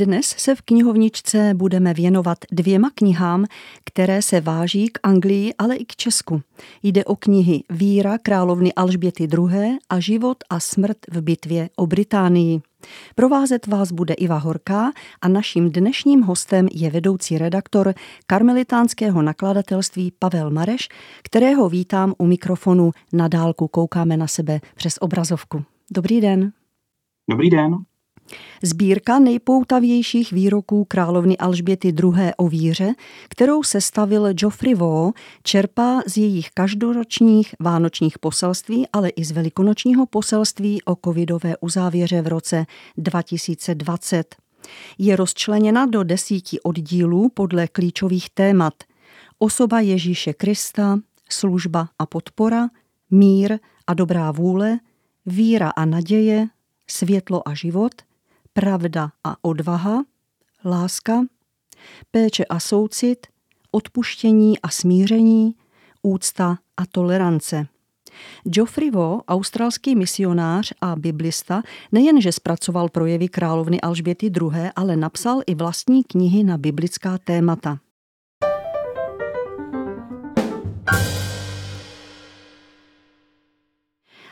Dnes se v knihovničce budeme věnovat dvěma knihám, které se váží k Anglii, ale i k Česku. Jde o knihy Víra královny Alžběty II. a Život a smrt v bitvě o Británii. Provázet vás bude Iva Horká a naším dnešním hostem je vedoucí redaktor karmelitánského nakladatelství Pavel Mareš, kterého vítám u mikrofonu. Na dálku koukáme na sebe přes obrazovku. Dobrý den. Dobrý den. Sbírka nejpoutavějších výroků královny Alžběty II. o víře, kterou sestavil Geoffrey Waugh, čerpá z jejich každoročních vánočních poselství, ale i z velikonočního poselství o covidové uzávěře v roce 2020. Je rozčleněna do desíti oddílů podle klíčových témat. Osoba Ježíše Krista, služba a podpora, mír a dobrá vůle, víra a naděje, světlo a život – pravda a odvaha, láska, péče a soucit, odpuštění a smíření, úcta a tolerance. Geoffrey Waugh, australský misionář a biblista, nejenže zpracoval projevy královny Alžběty II., ale napsal i vlastní knihy na biblická témata.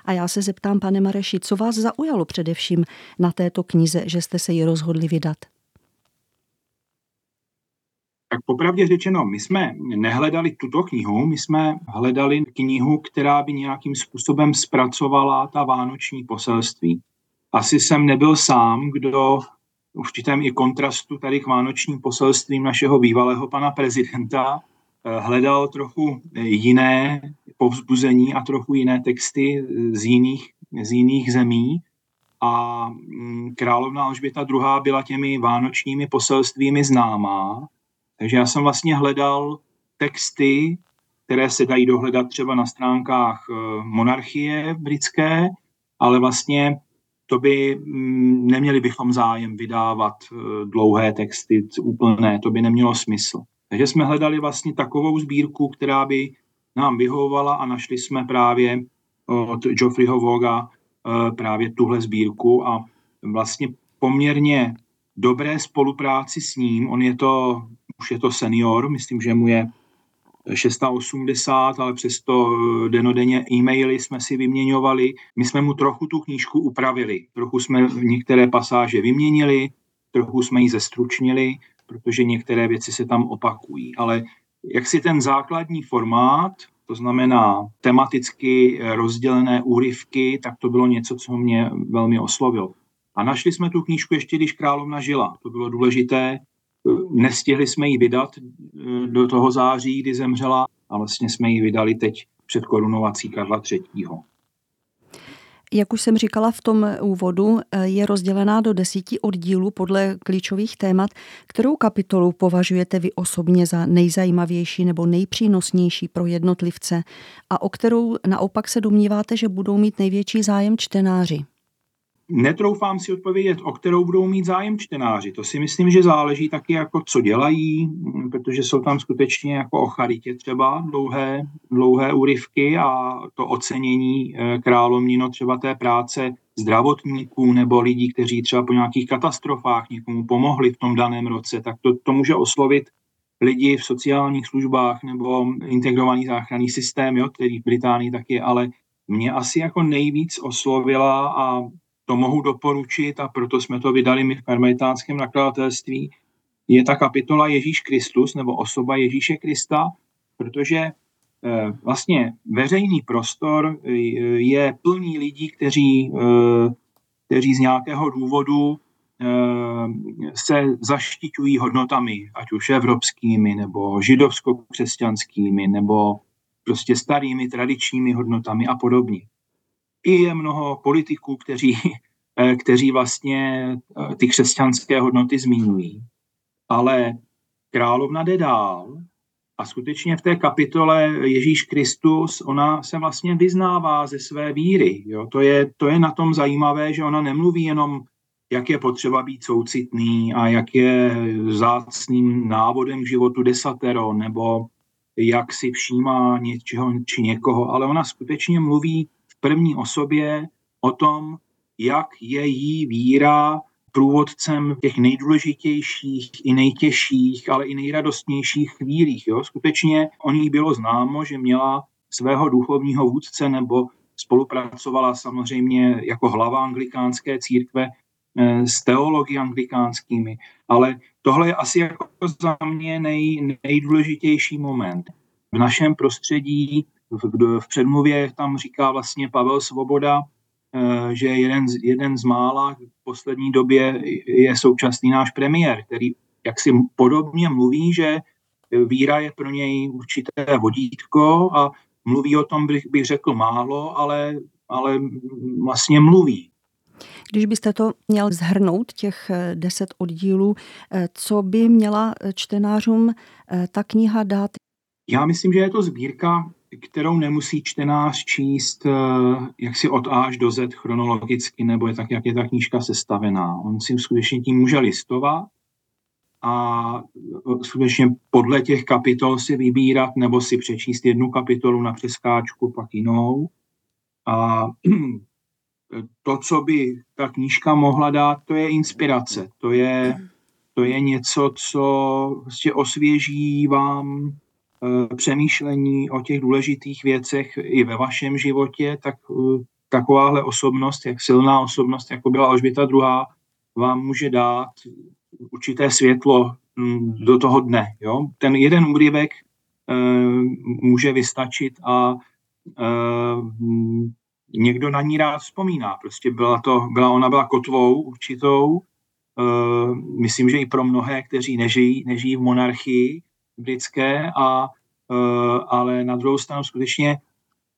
A já se zeptám, pane Mareši, co vás zaujalo především na této knize, že jste se ji rozhodli vydat? Tak popravdě řečeno, my jsme nehledali tuto knihu, my jsme hledali knihu, která by nějakým způsobem zpracovala ta vánoční poselství. Asi jsem nebyl sám, kdo v určitém i kontrastu tady k vánočním poselstvím našeho bývalého pana prezidenta hledal trochu jiné povzbuzení a trochu jiné texty z jiných, z jiných zemí. A mm, královna Alžběta II. byla těmi vánočními poselstvími známá, takže já jsem vlastně hledal texty, které se dají dohledat třeba na stránkách eh, monarchie britské, ale vlastně to by mm, neměli bychom zájem vydávat eh, dlouhé texty úplné, to by nemělo smysl. Takže jsme hledali vlastně takovou sbírku, která by nám vyhovovala a našli jsme právě od Geoffreyho Voga eh, právě tuhle sbírku a vlastně poměrně dobré spolupráci s ním. On je to, už je to senior, myslím, že mu je 680, ale přesto eh, denodenně e-maily jsme si vyměňovali. My jsme mu trochu tu knížku upravili, trochu jsme některé pasáže vyměnili, trochu jsme ji zestručnili, protože některé věci se tam opakují. Ale jak si ten základní formát, to znamená tematicky rozdělené úryvky, tak to bylo něco, co mě velmi oslovilo. A našli jsme tu knížku ještě, když královna žila. To bylo důležité. Nestihli jsme ji vydat eh, do toho září, kdy zemřela, a vlastně jsme ji vydali teď před korunovací Karla III. Jak už jsem říkala v tom úvodu, eh, je rozdělená do desíti oddílů podle klíčových témat. Kterou kapitolu považujete vy osobně za nejzajímavější nebo nejpřínosnější pro jednotlivce a o kterou naopak se domníváte, že budou mít největší zájem čtenáři? Netroufám si odpovědět, o kterou budou mít zájem čtenáři. To si myslím, že záleží taky jako co dělají, protože jsou tam skutečně jako o charitě třeba dlouhé, dlouhé úryvky a to ocenění eh, královnino třeba té práce zdravotníků nebo lidí, kteří třeba po nějakých katastrofách někomu pomohli v tom daném roce, tak to, to může oslovit lidi v sociálních službách nebo integrovaný záchranný systém, jo, který v Británii taky, ale mě asi jako nejvíc oslovila a to mohu doporučit a proto jsme to vydali my v karmelitánském nakladatelství, je ta kapitola Ježíš Kristus nebo osoba Ježíše Krista, protože eh, vlastně veřejný prostor eh, je plný lidí, kteří, eh, kteří z nějakého důvodu se zaštiťují hodnotami, ať už evropskými, nebo židovsko-křesťanskými, nebo prostě starými tradičními hodnotami a podobně. I je mnoho politiků, kteří, kteří vlastně eh, ty křesťanské hodnoty zmiňují. Ale královna jde dál a skutečně v té kapitole Ježíš Kristus, ona se vlastně vyznává ze své víry. Jo? To, je, to je na tom zajímavé, že ona nemluví jenom, jak je potřeba být soucitný a jak je zácným návodem k životu desatero, nebo jak si všímá něčeho či někoho, ale ona skutečně mluví první osobě o tom, jak její víra průvodcem těch nejdůležitějších i nejtěžších, ale i nejradostnějších chvílích. Jo? Skutečně o ní bylo známo, že měla svého duchovního vůdce nebo spolupracovala samozřejmě jako hlava anglikánské církve eh, s teology anglikánskými, ale tohle je asi jako za mě nej, nejdůležitější moment. V našem prostředí, v, v předmluvě tam říká vlastně Pavel Svoboda, že jeden z, jeden z mála v poslední době je současný náš premiér, který jaksi podobně mluví, že víra je pro něj určité vodítko a mluví o tom, bych, bych řekl málo, ale, ale vlastně mluví. Když byste to měl zhrnout, těch eh, deset oddílů, eh, co by měla eh, čtenářům ta kniha dát? Já myslím, že je to sbírka, kterou nemusí čtenář číst jaksi od A až do Z chronologicky, nebo je tak, jak je ta knížka sestavená. On si skutečně tím může listovat a skutečně podle těch kapitol si vybírat nebo si přečíst jednu kapitolu na přeskáčku, pak jinou. A to, co by ta knížka mohla dát, to je inspirace. To je, to je něco, co vlastně osvěží vám přemýšlení o těch důležitých věcech i ve vašem životě, tak e, takováhle osobnost, jak silná osobnost, jako byla Alžběta II., vám může dát určité světlo mm, do toho dne. Jo? Ten jeden úryvek e, může vystačit a e, někdo na ní rád vzpomíná. Prostě byla to, byla, ona byla kotvou určitou, e, myslím, že i pro mnohé, kteří nežijí, nežijí v monarchii britské, a, e, ale na druhou stranu skutečně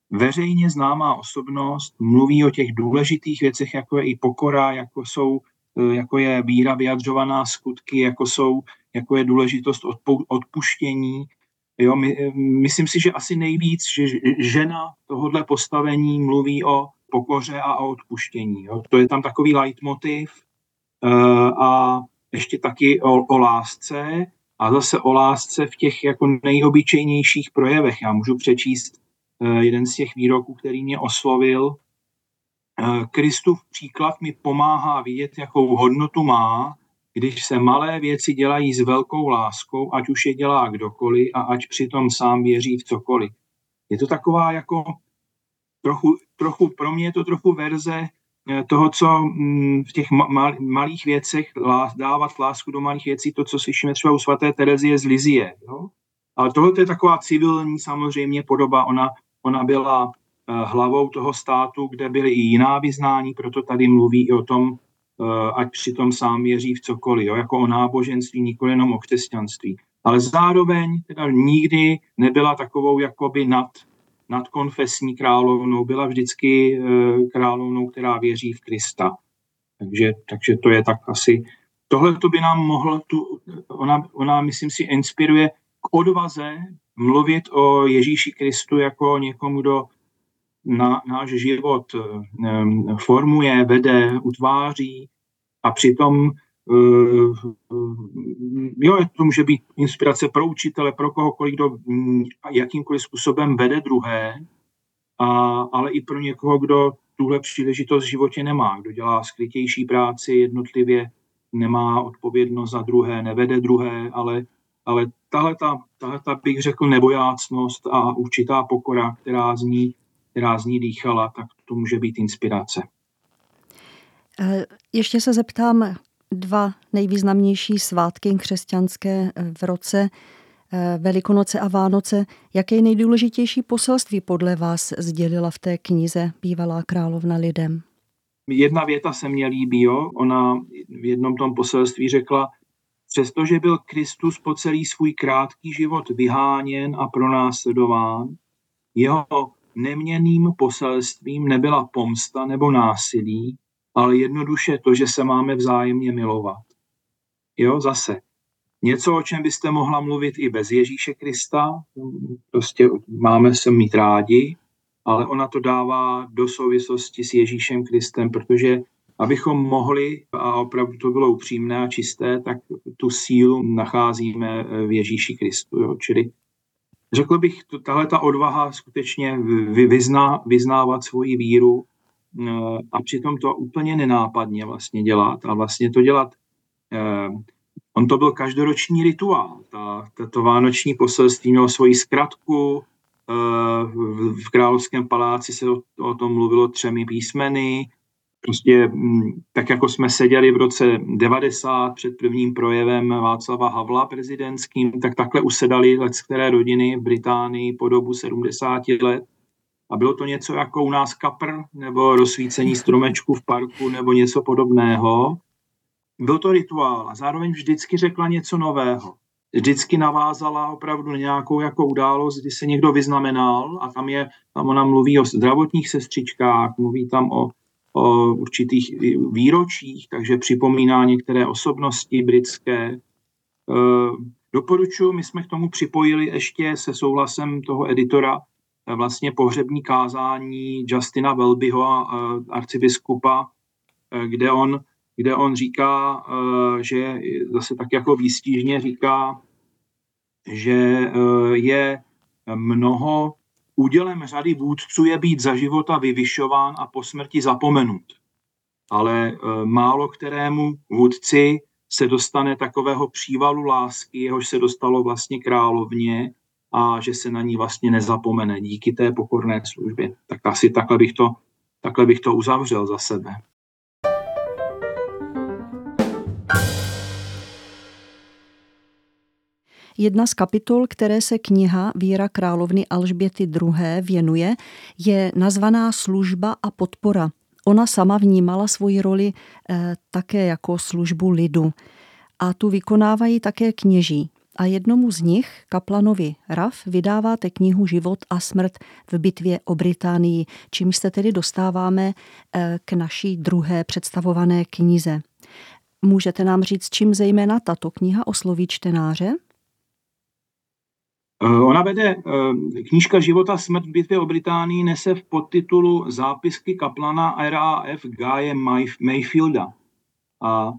veřejně známá osobnost mluví o těch důležitých věcech, jako je i pokora, jako jsou E, jako je víra vyjadřovaná skutky, jako, jsou, jako je důležitost odpuštění. Jo, my, e, myslím si, že asi nejvíc, že žena tohohle postavení mluví o pokoře a o odpuštění. Jo. To je tam takový leitmotiv a ještě taky o, o lásce a zase o lásce v těch jako nejobyčejnějších projevech. Já můžu přečíst jeden z těch výroků, který mě oslovil, Eh, Kristův příklad mi pomáhá vidět, jakou hodnotu má, když se malé věci dělají s velkou láskou, ať už je dělá kdokoliv a ať přitom sám věří v cokoliv. Je to taková jako trochu, trochu pro mě je to trochu verze eh, toho, co mm, v těch malých věcech dávat lásku do malých věcí, to, co slyšíme třeba u svaté Terezie z Lizie. Jo? Ale tohle je taková civilní samozřejmě podoba. Ona, ona byla Eh, hlavou toho státu, kde byly i jiná vyznání, proto tady mluví i o tom, eh, ať přitom sám věří v cokoliv, jo, jako o náboženství, nikoli jenom o křesťanství. Ale zároveň teda nikdy nebyla takovou jakoby nad, nadkonfesní královnou, byla vždycky eh, královnou, která věří v Krista. Takže, takže to je tak asi... Tohle to by nám mohlo, tu, ona, ona, myslím si, inspiruje k odvaze mluvit o Ježíši Kristu jako někomu, kdo na, náš život eh, formuje, vede, utváří a přitom eh, jo, to může být inspirace pro učitele, pro kohokoliv, kdo mm, jakýmkoliv způsobem vede druhé, a, ale i pro někoho, kdo tuhle příležitost v životě nemá, kdo dělá skrytější práci jednotlivě, nemá odpovědnost za druhé, nevede druhé, ale, ale tahle, ta, tahle ta, bych řekl, nebojácnost a určitá pokora, která z ní která z ní dýchala, tak to může být inspirace. Eh, ještě se zeptám, dva nejvýznamnější svátky křesťanské eh, v roce, eh, Velikonoce a Vánoce. Jaké nejdůležitější poselství podle vás sdělila v té knize Bývalá královna lidem? Jedna věta se mně líbí, jo? ona v jednom tom poselství řekla, přestože byl Kristus po celý svůj krátký život vyháněn a pronásledován, jeho neměným poselstvím nebyla pomsta nebo násilí, ale jednoduše to, že se máme vzájemně milovat. Jo, zase. Něco, o čem byste mohla mluvit i bez Ježíše Krista, prostě máme se mít rádi, ale ona to dává do souvislosti s Ježíšem Kristem, protože abychom mohli, a opravdu to bylo upřímné a čisté, tak tu sílu nacházíme v Ježíši Kristu. Jo. Čili Řekl bych, tahle ta odvaha skutečně vyzná, vyznávat svoji víru a přitom to úplně nenápadně vlastně dělat a vlastně to dělat On to byl každoroční rituál. Ta, tato vánoční poselství mělo svoji zkratku, v Královském paláci se o, o tom mluvilo třemi písmeny, prostě mm, tak jako jsme seděli v roce 90 před prvním projevem Václava Havla prezidentským, tak takhle usedali let které rodiny v Británii po dobu 70 let. A bylo to něco jako u nás kapr, nebo rozsvícení stromečku v parku, nebo něco podobného. Byl to rituál a zároveň vždycky řekla něco nového. Vždycky navázala opravdu nějakou jako událost, kdy se někdo vyznamenal a tam je, tam ona mluví o zdravotních sestřičkách, mluví tam o o určitých výročích, takže připomíná některé osobnosti britské. E, doporučuji, my jsme k tomu připojili ještě se souhlasem toho editora vlastně pohřební kázání Justina Welbyho, e, arcibiskupa, kde on, kde on říká, že zase tak jako výstížně říká, že je mnoho Údělem řady vůdců je být za života vyvyšován a po smrti zapomenut. Ale e, málo kterému vůdci se dostane takového přívalu lásky, jehož se dostalo vlastně královně a že se na ní vlastně nezapomene díky té pokorné službě. Tak asi takhle bych to, takhle bych to uzavřel za sebe. Jedna z kapitol, které se kniha Víra královny Alžběty II. věnuje, je nazvaná Služba a podpora. Ona sama vnímala svoji roli eh, také jako službu lidu. A tu vykonávají také kněží. A jednomu z nich, kaplanovi Raf, vydáváte knihu Život a smrt v bitvě o Británii, čímž se tedy dostáváme eh, k naší druhé představované knize. Můžete nám říct, čím zejména tato kniha osloví čtenáře? Eh, ona vede, eh, knížka Života smrt v bitvě o Británii nese v podtitulu zápisky kaplana RAF Guye Mayfielda. A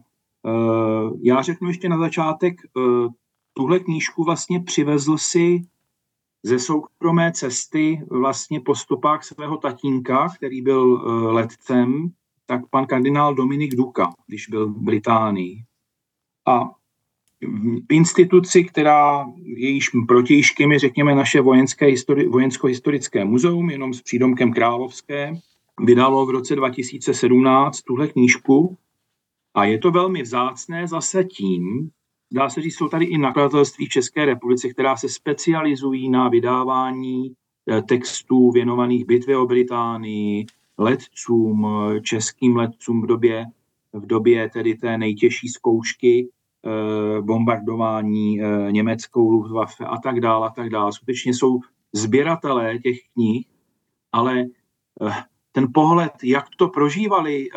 já řeknu ještě na začátek, tuhle knížku vlastně přivezl si ze soukromé cesty vlastně po stopách svého tatínka, který byl letcem, tak pan kardinál Dominik Duka, když byl v Británii. A v instituci, která jejíž protějškem je, řekněme, naše vojenské histori- vojensko-historické muzeum, jenom s přídomkem Královské, vydalo v roce 2017 tuhle knížku a je to velmi vzácné zase tím, dá se říct, jsou tady i nakladatelství v České republice, která se specializují na vydávání eh, textů věnovaných bitvě o Británii, letcům, českým letcům v době, v době tedy té nejtěžší zkoušky Eh, bombardování eh, německou Luftwaffe a tak dále, a tak dále. Skutečně jsou sběratelé těch knih, ale eh, ten pohled, jak to prožívali,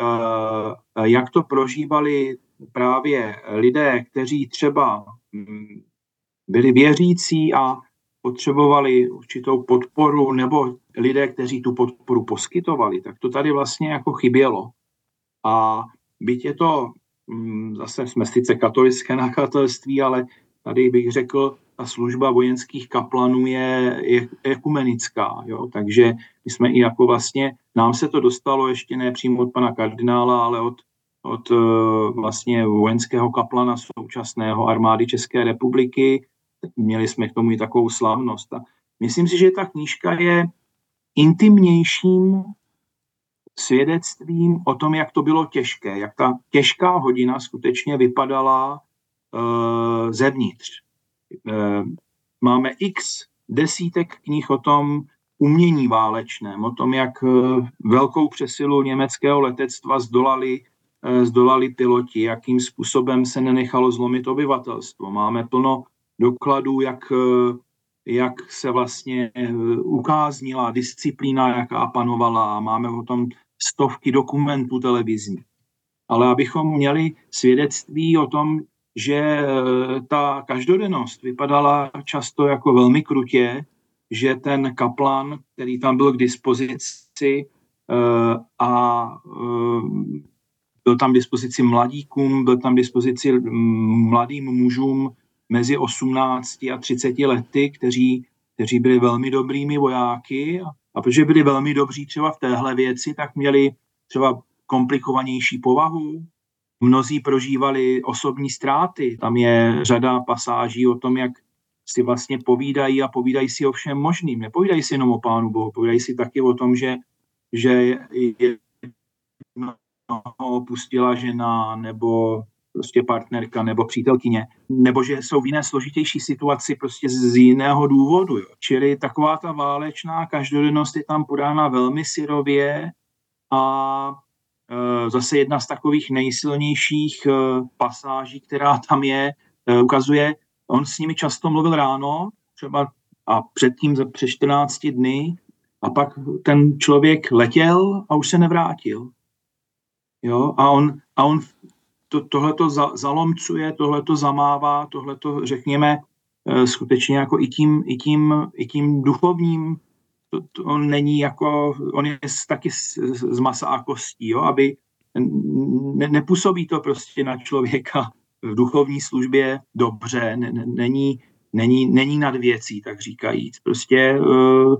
jak to prožívali právě lidé, kteří třeba hm, byli věřící a potřebovali určitou podporu, nebo lidé, kteří tu podporu poskytovali, tak to tady vlastně jako chybělo. A byť je to Mm, zase jsme sice katolické nakladatelství, ale tady bych řekl, ta služba vojenských kaplanů je, je ekumenická, jo? takže my jsme i jako vlastně, nám se to dostalo ještě ne přímo od pana kardinála, ale od, od eh, vlastně vojenského kaplana současného armády České republiky, měli jsme k tomu i takovou slavnost. A myslím si, že ta knížka je intimnějším svědectvím o tom, jak to bylo těžké, jak ta těžká hodina skutečně vypadala uh, zevnitř. Uh, máme x desítek knih o tom umění válečném, o tom, jak velkou přesilu německého letectva zdolali, uh, zdolali piloti, jakým způsobem se nenechalo zlomit obyvatelstvo. Máme plno dokladů, jak uh, jak se vlastně ukáznila disciplína, jaká panovala. Máme o tom stovky dokumentů televizních. Ale abychom měli svědectví o tom, že ta každodennost vypadala často jako velmi krutě, že ten kaplan, který tam byl k dispozici a byl tam k dispozici mladíkům, byl tam k dispozici mladým mužům mezi 18 a 30 lety, kteří, kteří byli velmi dobrými vojáky a protože byli velmi dobří třeba v téhle věci, tak měli třeba komplikovanější povahu. Mnozí prožívali osobní ztráty. Tam je řada pasáží o tom, jak si vlastně povídají a povídají si o všem možným. Nepovídají si jenom o Pánu Bohu, povídají si taky o tom, že, že je opustila žena nebo prostě partnerka nebo přítelkyně, nebo že jsou v jiné složitější situaci prostě z jiného důvodu. Jo. Čili taková ta válečná každodennost je tam podána velmi syrově a e, zase jedna z takových nejsilnějších e, pasáží, která tam je, e, ukazuje, on s nimi často mluvil ráno, třeba a předtím před 14 dny, a pak ten člověk letěl a už se nevrátil. Jo? A on, a on to, tohleto za, zalomcuje, tohleto zamává, tohleto, řekněme, eh, skutečně jako i tím, i tím, i tím duchovním, to, to on není jako, on je taky z, z masa a kostí, jo? aby ne, nepůsobí to prostě na člověka v duchovní službě dobře, ne, ne, není, není, není nad věcí, tak říkajíc. Prostě uh,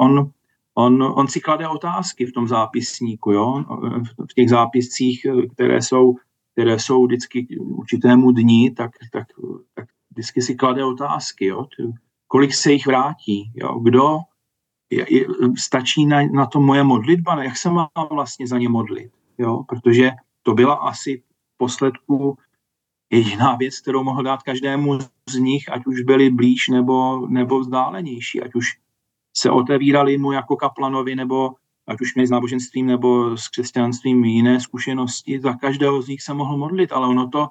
on on, on si klade otázky v tom zápisníku, jo? v těch zápiscích, které jsou, které jsou vždycky určitému dní, tak, tak, tak vždycky si klade otázky, jo? kolik se jich vrátí, jo? kdo, je, je, stačí na, na to moje modlitba, jak se mám vlastně za ně modlit, jo? protože to byla asi posledku jediná věc, kterou mohl dát každému z nich, ať už byli blíž nebo, nebo vzdálenější, ať už se otevíraly mu jako kaplanovi, nebo ať už měli s náboženstvím nebo s křesťanstvím jiné zkušenosti, za každého z nich se mohl modlit, ale ono to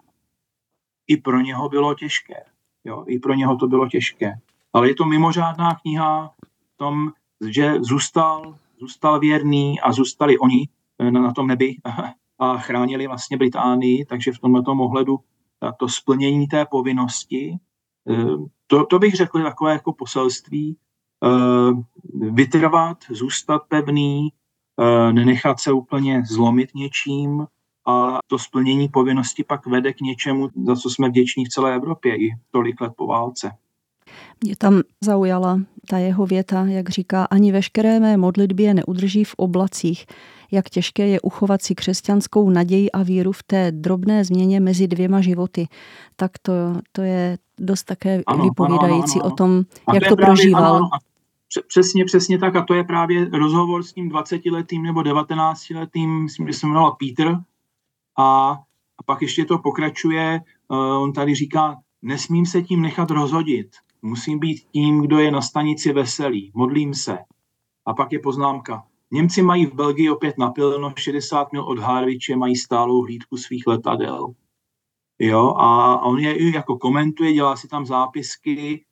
i pro něho bylo těžké. Jo, I pro něho to bylo těžké. Ale je to mimořádná kniha v tom, že zůstal, zůstal věrný a zůstali oni eh, na, na tom nebi a chránili vlastně Británii, takže v tomto ohledu to splnění té povinnosti, eh, to, to bych řekl takové jako poselství, Eh, vytrvat, zůstat pevný, eh, nenechat se úplně zlomit něčím a to splnění povinnosti pak vede k něčemu, za co jsme vděční v celé Evropě i tolik let po válce. Mě tam zaujala ta jeho věta, jak říká, ani veškeré mé modlitbě neudrží v oblacích. Jak těžké je uchovat si křesťanskou naději a víru v té drobné změně mezi dvěma životy. Tak to, to je dost také ano, vypovídající ano, ano, ano. o tom, jak to, to prožíval. Právě, ano, Přesně, přesně tak. A to je právě rozhovor s tím 20-letým nebo 19-letým, myslím, že se jmenoval Peter. A, a pak ještě to pokračuje, uh, on tady říká, nesmím se tím nechat rozhodit, musím být tím, kdo je na stanici veselý, modlím se. A pak je poznámka, Němci mají v Belgii opět napilno 60 mil od Harviče, mají stálou hlídku svých letadel. Jo, a on je jako komentuje, dělá si tam zápisky,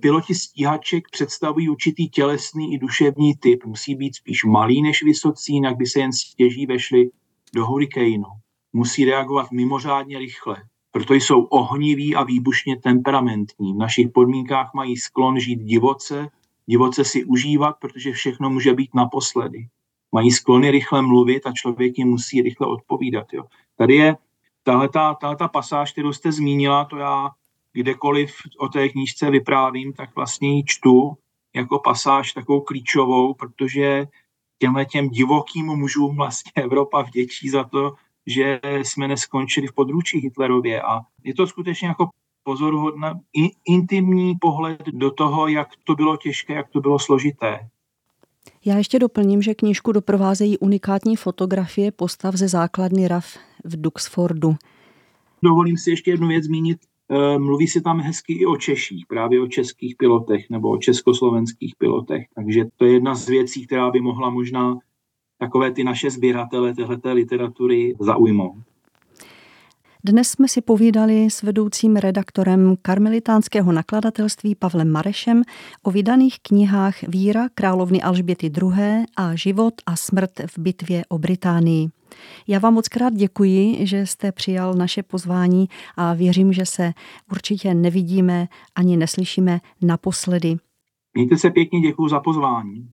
piloti stíhaček představují určitý tělesný i duševní typ. Musí být spíš malý než vysocí, jinak by se jen stěží vešli do hurikénu. Musí reagovat mimořádně rychle. Proto jsou ohniví a výbušně temperamentní. V našich podmínkách mají sklon žít divoce, divoce si užívat, protože všechno může být naposledy. Mají sklony rychle mluvit a člověk jim musí rychle odpovídat. Jo. Tady je tahle ta pasáž, kterou jste zmínila, to já kdekoliv o té knížce vyprávím, tak vlastně ji čtu jako pasáž takovou klíčovou, protože těmhle těm divokým mužům vlastně Evropa vděčí za to, že jsme neskončili v područí Hitlerově a je to skutečně jako pozoruhodná intimní pohled do toho, jak to bylo těžké, jak to bylo složité. Já ještě doplním, že knížku doprovázejí unikátní fotografie postav ze základny RAF v Duxfordu. Dovolím si ještě jednu věc zmínit. Eh, mluví se tam hezky i o Češích, právě o českých pilotech nebo o československých pilotech. Takže to je jedna z věcí, která by mohla možná takové ty naše sběratele téhleté literatury zaujmout. Dnes jsme si povídali s vedoucím redaktorem karmelitánského nakladatelství Pavlem Marešem o vydaných knihách Víra královny Alžběty II. a Život a smrt v bitvě o Británii. Já vám moc krát děkuji, že jste přijal naše pozvání a věřím, že se určitě nevidíme ani neslyšíme naposledy. Mějte se pěkně, děkuji za pozvání.